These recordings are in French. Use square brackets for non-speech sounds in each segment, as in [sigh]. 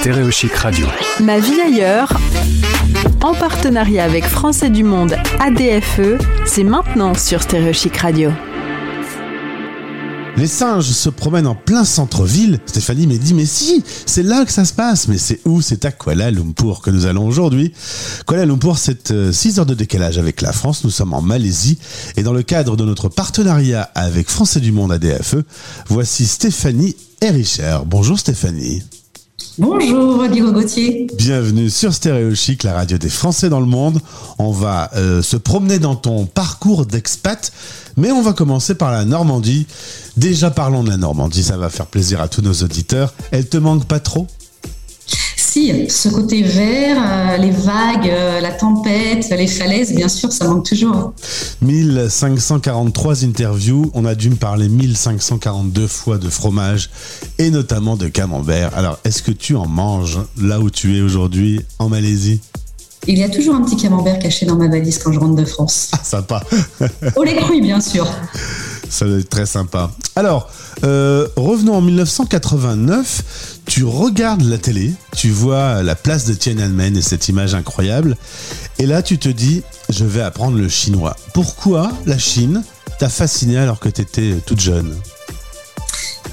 Stéréochic Radio. Ma vie ailleurs, en partenariat avec Français du Monde ADFE, c'est maintenant sur Stéréochic Radio. Les singes se promènent en plein centre-ville. Stéphanie m'a dit, mais si, c'est là que ça se passe. Mais c'est où? C'est à Kuala Lumpur que nous allons aujourd'hui. Kuala Lumpur, c'est 6 heures de décalage avec la France. Nous sommes en Malaisie. Et dans le cadre de notre partenariat avec Français du Monde ADFE, voici Stéphanie Ericher. Bonjour Stéphanie. Bonjour Diego Gauthier. Bienvenue sur Stéréo Chic, la radio des Français dans le monde. On va euh, se promener dans ton parcours d'expat, mais on va commencer par la Normandie. Déjà parlons de la Normandie, ça va faire plaisir à tous nos auditeurs. Elle te manque pas trop? Si, ce côté vert, euh, les vagues, euh, la tempête, les falaises, bien sûr, ça manque toujours. 1543 interviews, on a dû me parler 1542 fois de fromage et notamment de camembert. Alors, est-ce que tu en manges là où tu es aujourd'hui en Malaisie? Il y a toujours un petit camembert caché dans ma valise quand je rentre de France. Ah, sympa. Au lait cru, bien sûr. Ça doit être très sympa. Alors, euh, revenons en 1989. Tu regardes la télé, tu vois la place de Tiananmen et cette image incroyable. Et là, tu te dis, je vais apprendre le chinois. Pourquoi la Chine t'a fasciné alors que tu étais toute jeune?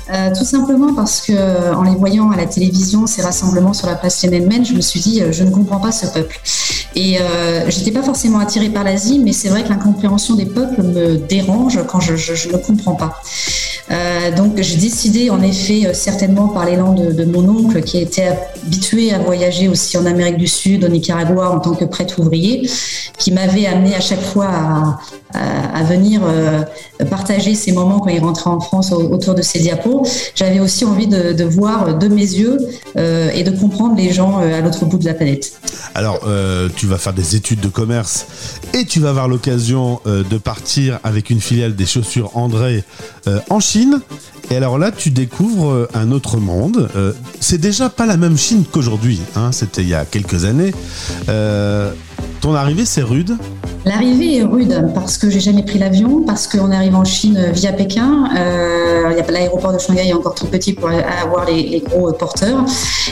Euh, tout simplement parce que en les voyant à la télévision, ces rassemblements sur la place Tiananmen, je me suis dit, euh, je ne comprends pas ce peuple. Et euh, j'étais pas forcément attirée par l'Asie, mais c'est vrai que l'incompréhension des peuples me dérange quand je, ne comprends pas. Euh, donc j'ai décidé, en effet, euh, certainement par l'élan de, mon oncle, qui était habitué à voyager aussi en Amérique du Sud, au Nicaragua, en tant que prêtre ouvrier, qui m'avait amené à chaque fois à, à, venir euh, partager ces moments quand il rentrait en France autour de ses diapos. J'avais aussi envie de, de, voir de mes yeux euh, et de comprendre les gens euh, à l'autre bout de la planète. Alors, tu vas faire des études de commerce et tu vas avoir l'occasion de partir avec une filiale des chaussures André en Chine. Et alors là, tu découvres un autre monde. c'est déjà pas la même Chine qu'aujourd'hui. Hein, C'était il y a quelques années. ton arrivée, c'est rude? L'arrivée est rude parce que j'ai jamais pris l'avion, parce qu'on arrive en Chine via Pékin. Euh, L'aéroport de Shanghai est encore trop petit pour avoir les, gros porteurs.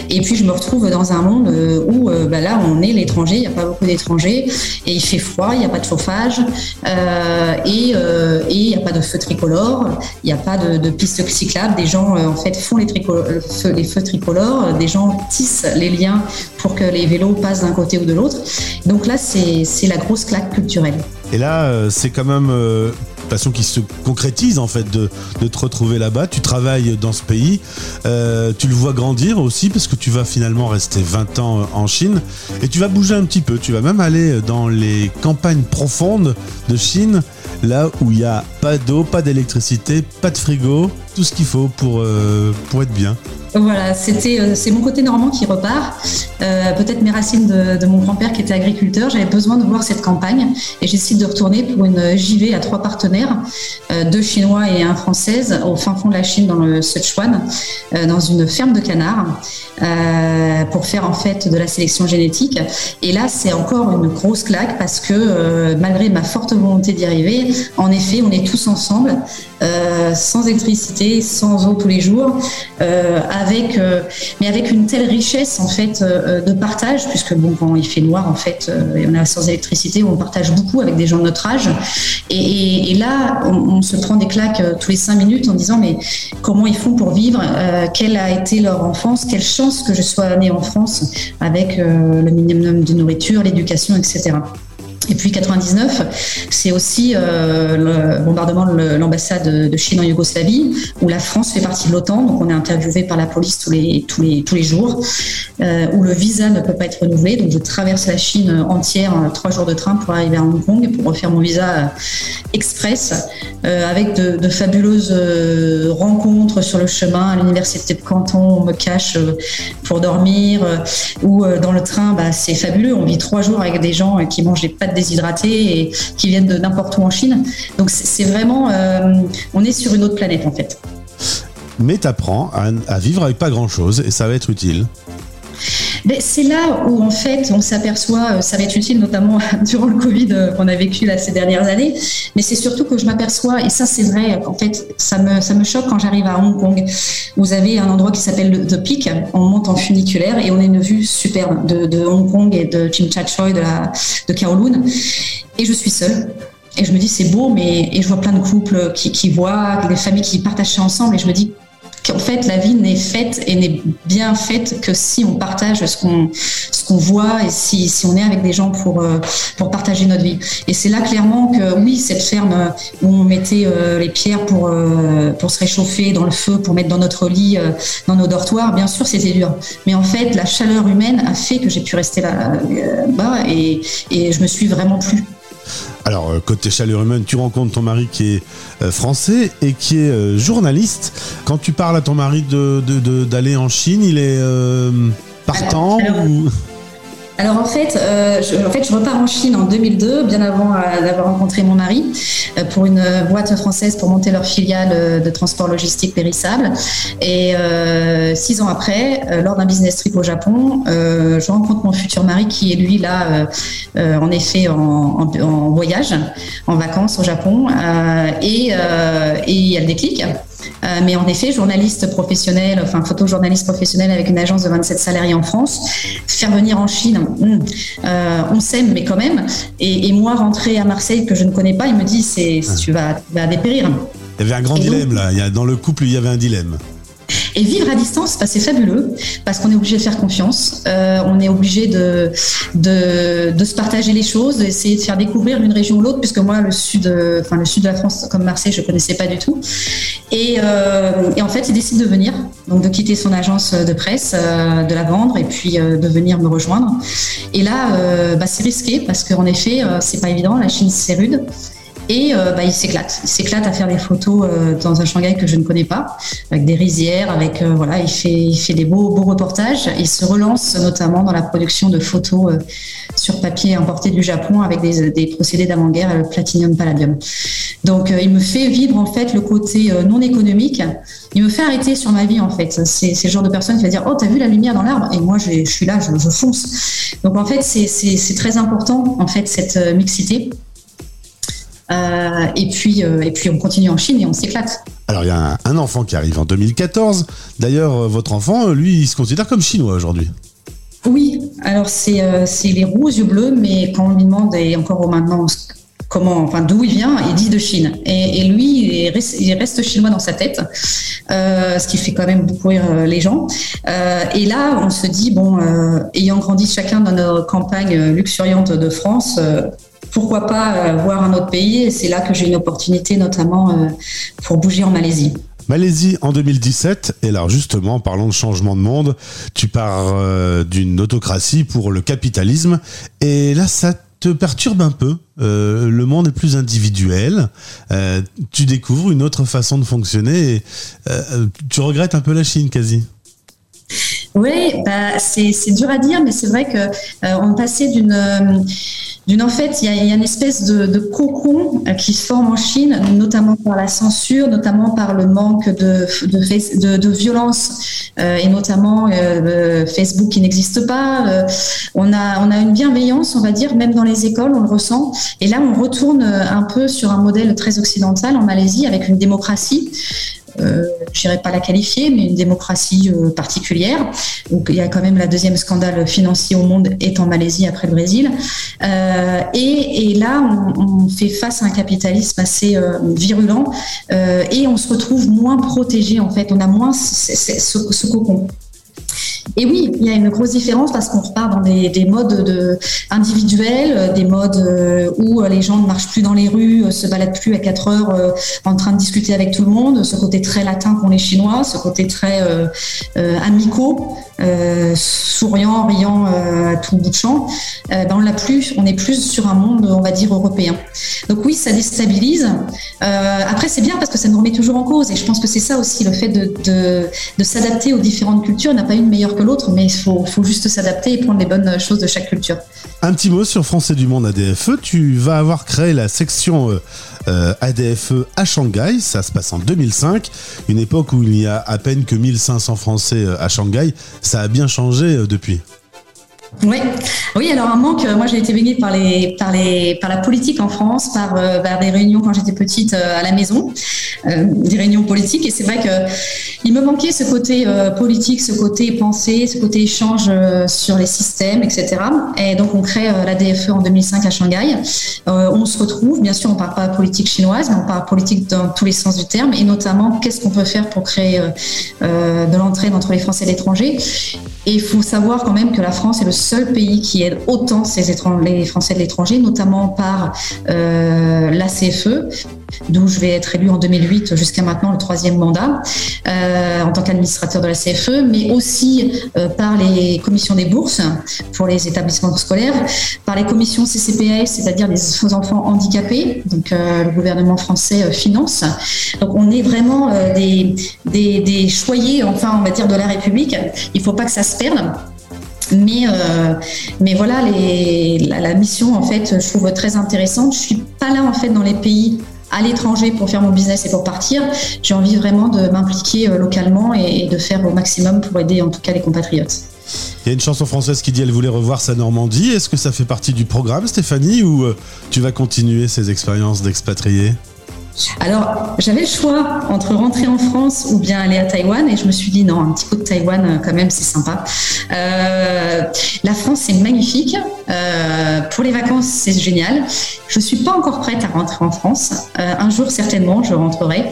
Et puis je me retrouve dans un monde euh, où euh, bah là on est l'étranger, il n'y a pas beaucoup d'étrangers, et il fait froid, il n'y a pas de chauffage, euh, et il n'y a pas de feu tricolore, il n'y a pas de, piste cyclable. Des gens en fait font les, les feux tricolores, des gens tissent les liens pour que les vélos passent d'un côté ou de l'autre. Donc là c'est la grosse claque et là, euh, c'est quand même euh, une passion qui se concrétise en fait de, te retrouver là-bas. Tu travailles dans ce pays, euh, tu le vois grandir aussi parce que tu vas finalement rester 20 ans en Chine et tu vas bouger un petit peu. Tu vas même aller dans les campagnes profondes de Chine, là où il n'y a pas d'eau, pas d'électricité, pas de frigo, tout ce qu'il faut pour, pour être bien. Voilà, euh, c'est mon côté normand qui repart. Euh, peut-être mes racines de, mon grand-père qui était agriculteur. J'avais besoin de voir cette campagne et j'essaie de retourner pour une JV à trois partenaires, euh, deux chinois et un française, au fin fond de la Chine dans le Sichuan, dans une ferme de canards, pour faire en fait de la sélection génétique. Et là, c'est encore une grosse claque parce que malgré ma forte volonté d'y arriver, en effet, on est tous ensemble, sans électricité, sans eau tous les jours avec, euh, mais avec une telle richesse en fait euh, de partage, puisque bon, quand il fait noir en fait, euh, et on est sans électricité, on partage beaucoup avec des gens de notre âge. Et, là, on, se prend des claques tous les cinq minutes en disant mais comment ils font pour vivre Quelle a été leur enfance Quelle chance que je sois née en France avec le minimum de nourriture, l'éducation, etc. Et puis 99, c'est aussi euh, le bombardement de l'ambassade de Chine en Yougoslavie, où la France fait partie de l'OTAN, donc on est interviewé par la police tous les, tous les, tous les jours, euh, où le visa ne peut pas être renouvelé. Donc je traverse la Chine entière en trois jours de train pour arriver à Hong Kong pour refaire mon visa euh, express, avec de, fabuleuses rencontres sur le chemin à l'université de Canton. On me cache pour dormir, ou dans le train, bah, c'est fabuleux. On vit trois jours avec des gens qui mangent des pâtes déshydratés et qui viennent de n'importe où en Chine. Donc c'est vraiment, euh, on est sur une autre planète en fait. Mais tu apprends à, vivre avec pas grand chose et ça va être utile. C'est là où en fait on s'aperçoit, ça va être utile notamment [laughs] durant le Covid qu'on a vécu ces dernières années, mais c'est surtout que je m'aperçois, et ça c'est vrai, en fait ça me, choque quand j'arrive à Hong Kong. Vous avez un endroit qui s'appelle The Peak, on monte en funiculaire et on a une vue superbe de, Hong Kong et de Chim Chat Choi, de, la, de Kowloon. Et je suis seule. Et je me dis, c'est beau, mais et je vois plein de couples qui voient, des familles qui partagent ça ensemble. Et je me dis qu'en fait, la vie n'est faite et n'est bien faite que si on partage ce qu'on voit et si, on est avec des gens pour, euh, pour partager notre vie. Et c'est là clairement que, oui, cette ferme où on mettait euh, les pierres pour, euh, pour se réchauffer dans le feu, pour mettre dans notre lit, dans nos dortoirs, bien sûr, c'était dur. Mais en fait, la chaleur humaine a fait que j'ai pu rester là-bas et, et je me suis vraiment plu. Alors, euh, côté chaleur humaine, tu rencontres ton mari qui est euh, français et qui est euh, journaliste. Quand tu parles à ton mari d'aller de, en Chine, il est partant ou... Alors en fait, euh, je, en fait, je repars en Chine en 2002, bien avant euh, d'avoir rencontré mon mari, euh, pour une boîte française pour monter leur filiale de transport logistique périssable. Et six ans après, lors d'un business trip au Japon, je rencontre mon futur mari qui est lui là, en effet, en, voyage, en vacances au Japon, et il y a le déclic. Euh, mais en effet, journaliste professionnel, enfin photojournaliste professionnel avec une agence de 27 salariés en France, faire venir en Chine, hmm, euh, on s'aime, mais quand même. Et, moi, rentrer à Marseille que je ne connais pas, il me dit, c'est, tu, vas, dépérir. Il y avait un grand dilemme là. Il y a, dans le couple, il y avait un dilemme. Et vivre à distance, bah, c'est fabuleux parce qu'on est obligé de faire confiance, euh, on est obligé de, de, se partager les choses, d'essayer de faire découvrir l'une région ou l'autre, puisque moi, le sud, enfin, le sud de la France, comme Marseille, je connaissais pas du tout. Et, euh, et en fait, il décide de venir, donc de quitter son agence de presse, euh, de la vendre et puis euh, de venir me rejoindre. Et là, euh, bah, c'est risqué parce qu'en effet, c'est pas évident. La Chine, c'est rude. Et euh, bah, il s'éclate. Il s'éclate à faire des photos euh, dans un Shanghai que je ne connais pas, avec des rizières, avec euh, voilà, il fait, il fait des beaux, beaux reportages. Il se relance notamment dans la production de photos sur papier importé du Japon avec des, des procédés d'avant-guerre, platinium palladium. Donc il me fait vivre en fait le côté non économique. Il me fait arrêter sur ma vie en fait. C'est le genre de personne qui va dire oh t'as vu la lumière dans l'arbre? Et moi je suis là, je, je fonce. Donc en fait c'est très important en fait cette mixité. Euh, et, puis, euh, et puis on continue en Chine et on s'éclate. Alors il y a un, enfant qui arrive en 2014. D'ailleurs, euh, votre enfant, lui, il se considère comme chinois aujourd'hui. Oui, alors c'est les roux aux yeux bleus, mais quand on lui demande, et encore maintenant, comment, enfin d'où il vient, il dit de Chine. Et, lui, il reste, il reste, chinois dans sa tête, ce qui fait quand même beaucoup rire les gens. et là, on se dit bon, ayant grandi chacun dans nos campagnes luxuriantes de France, pourquoi pas euh, voir un autre pays Et c'est là que j'ai une opportunité, notamment euh, pour bouger en Malaisie. Malaisie en 2017, et là justement, parlons de changement de monde, tu pars euh, d'une autocratie pour le capitalisme, et là ça te perturbe un peu. le monde est plus individuel. tu découvres une autre façon de fonctionner. Et, tu regrettes un peu la Chine, quasi. Oui, bah, c'est dur à dire, mais c'est vrai que on passait d'une d'une en fait, il y, a, une espèce de, cocon euh, qui se forme en Chine, notamment par la censure, notamment par le manque de, de, violence euh, et notamment euh, Facebook qui n'existe pas. on a on a une bienveillance, on va dire, même dans les écoles, on le ressent. Et là, on retourne un peu sur un modèle très occidental en Malaisie avec une démocratie je n'irai pas la qualifier, mais une démocratie euh, particulière. Il y a quand même la deuxième scandale financier au monde est en Malaisie après le Brésil. Euh, et, là, on, fait face à un capitalisme assez euh, virulent euh, et on se retrouve moins protégé en fait. On a moins ce, ce cocon. Et oui, il y a une grosse différence parce qu'on repart dans des, des modes de, individuels, des modes euh, où les gens ne marchent plus dans les rues, se baladent plus à 4 heures euh, en train de discuter avec tout le monde, ce côté très latin qu'ont les Chinois, ce côté très euh, euh amicaux, euh, souriant, riant à tout bout de champ, ben on plus, on est plus sur un monde, on va dire, européen. Donc oui, ça déstabilise. après, c'est bien parce que ça nous remet toujours en cause et je pense que c'est ça aussi, le fait de, de, s'adapter aux différentes cultures n'a pas une meilleure meilleur que l'autre, mais il faut, juste s'adapter et prendre les bonnes choses de chaque culture. Un petit mot sur Français du Monde ADFE. Tu vas avoir créé la section euh, euh, ADFE à Shanghai. Ça se passe en 2005, une époque où il y a à peine que 1500 Français euh, à Shanghai. Ça a bien changé depuis. Oui, oui. Alors un manque. Moi, j'ai été baignée par la politique en France, par, euh, des réunions quand j'étais petite euh, à la maison, euh, des réunions politiques. Et c'est vrai que il me manquait ce côté politique, ce côté pensée, ce côté échange sur les systèmes, etc. Et donc on crée la DFE en 2005 à Shanghai. on se retrouve. Bien sûr, on parle pas politique chinoise, mais on parle politique dans tous les sens du terme, et notamment qu'est-ce qu'on peut faire pour créer de l'entraide entre les Français et l'étranger? Et il faut savoir quand même que la France est le seul pays qui aide autant ses les Français de l'étranger, notamment par euh, la CFE, d'où je vais être élu en 2008 jusqu'à maintenant le troisième mandat euh, en tant qu'administrateur de la CFE, mais aussi euh, par les commissions des bourses pour les établissements scolaires, par les commissions CCPS, c'est-à-dire les enfants handicapés, donc euh, le gouvernement français finance. Donc on est vraiment des, des, des choyés, enfin on va dire, de la République. Il ne faut pas que ça se perde. Mais, mais voilà, la, la, mission, en fait, je trouve très intéressante. Je suis pas là, en fait, dans les pays à l'étranger pour faire mon business et pour partir. J'ai envie vraiment de m'impliquer euh, localement et, de faire au maximum pour aider, en tout cas, les compatriotes. Il y a une chanson française qui dit elle voulait revoir sa Normandie. Est-ce que ça fait partie du programme, Stéphanie, ou euh, tu vas continuer ces expériences d'expatriés? Alors, j'avais le choix entre rentrer en France ou bien aller à Taïwan et je me suis dit non, un petit coup de Taïwan euh, quand même, c'est sympa. Euh, la France, c'est magnifique. Euh, pour les vacances, c'est génial. Je suis pas encore prête à rentrer en France. un jour, certainement, je rentrerai.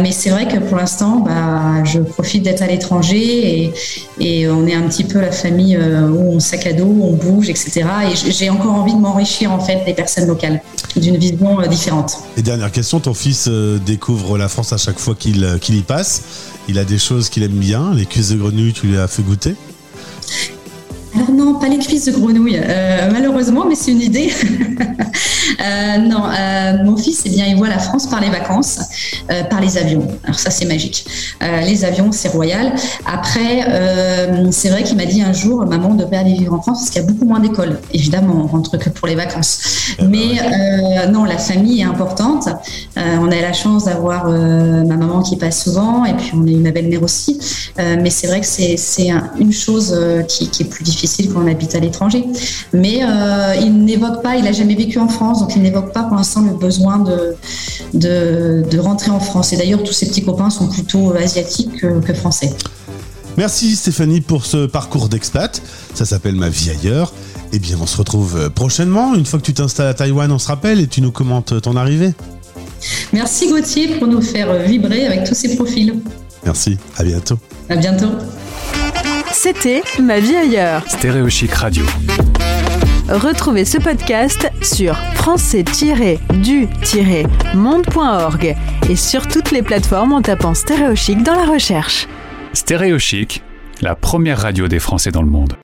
mais c'est vrai que pour l'instant, bah, je profite d'être à l'étranger et, on est un petit peu la famille où on sac à dos, on bouge, etc. Et j'ai encore envie de m'enrichir en fait des personnes locales, d'une vision différente. Et dernière question ton fils euh, découvre la France à chaque fois euh, qu'il y passe. Il a des choses qu'il aime bien. Les cuisses de grenouille, tu lui as fait goûter? Alors non, pas les cuisses de grenouille, euh, malheureusement, mais c'est une idée. [laughs] Euh, non, euh, mon fils, eh bien, il voit la France par les vacances, par les avions. Alors ça, c'est magique. les avions, c'est royal. Après, c'est vrai qu'il m'a dit un jour, maman, on devrait aller vivre en France parce qu'il y a beaucoup moins d'écoles. Évidemment, on rentre que pour les vacances. Eh ben mais non, la famille est importante. on a la chance d'avoir ma maman qui passe souvent et puis on a une belle-mère aussi. mais c'est vrai que c'est une chose qui, qui est plus difficile quand on habite à l'étranger. Mais euh, il n'évoque pas, il n'a jamais vécu en France, donc il n'évoque pas pour l'instant le besoin de, de, rentrer en France. Et d'ailleurs, tous ses petits copains sont plutôt asiatiques que, français. Merci Stéphanie pour ce parcours d'expat. Ça s'appelle Ma vie ailleurs. Eh bien, on se retrouve prochainement. Une fois que tu t'installes à Taïwan, on se rappelle et tu nous commentes ton arrivée. Merci Gauthier pour nous faire vibrer avec tous ces profils. Merci, à bientôt. À bientôt. C'était Ma vie ailleurs. Stéréochic Radio. Retrouvez ce podcast sur français-du-monde.org et sur toutes les plateformes en tapant Stéréochic dans la recherche. Stéréochic, la première radio des Français dans le monde.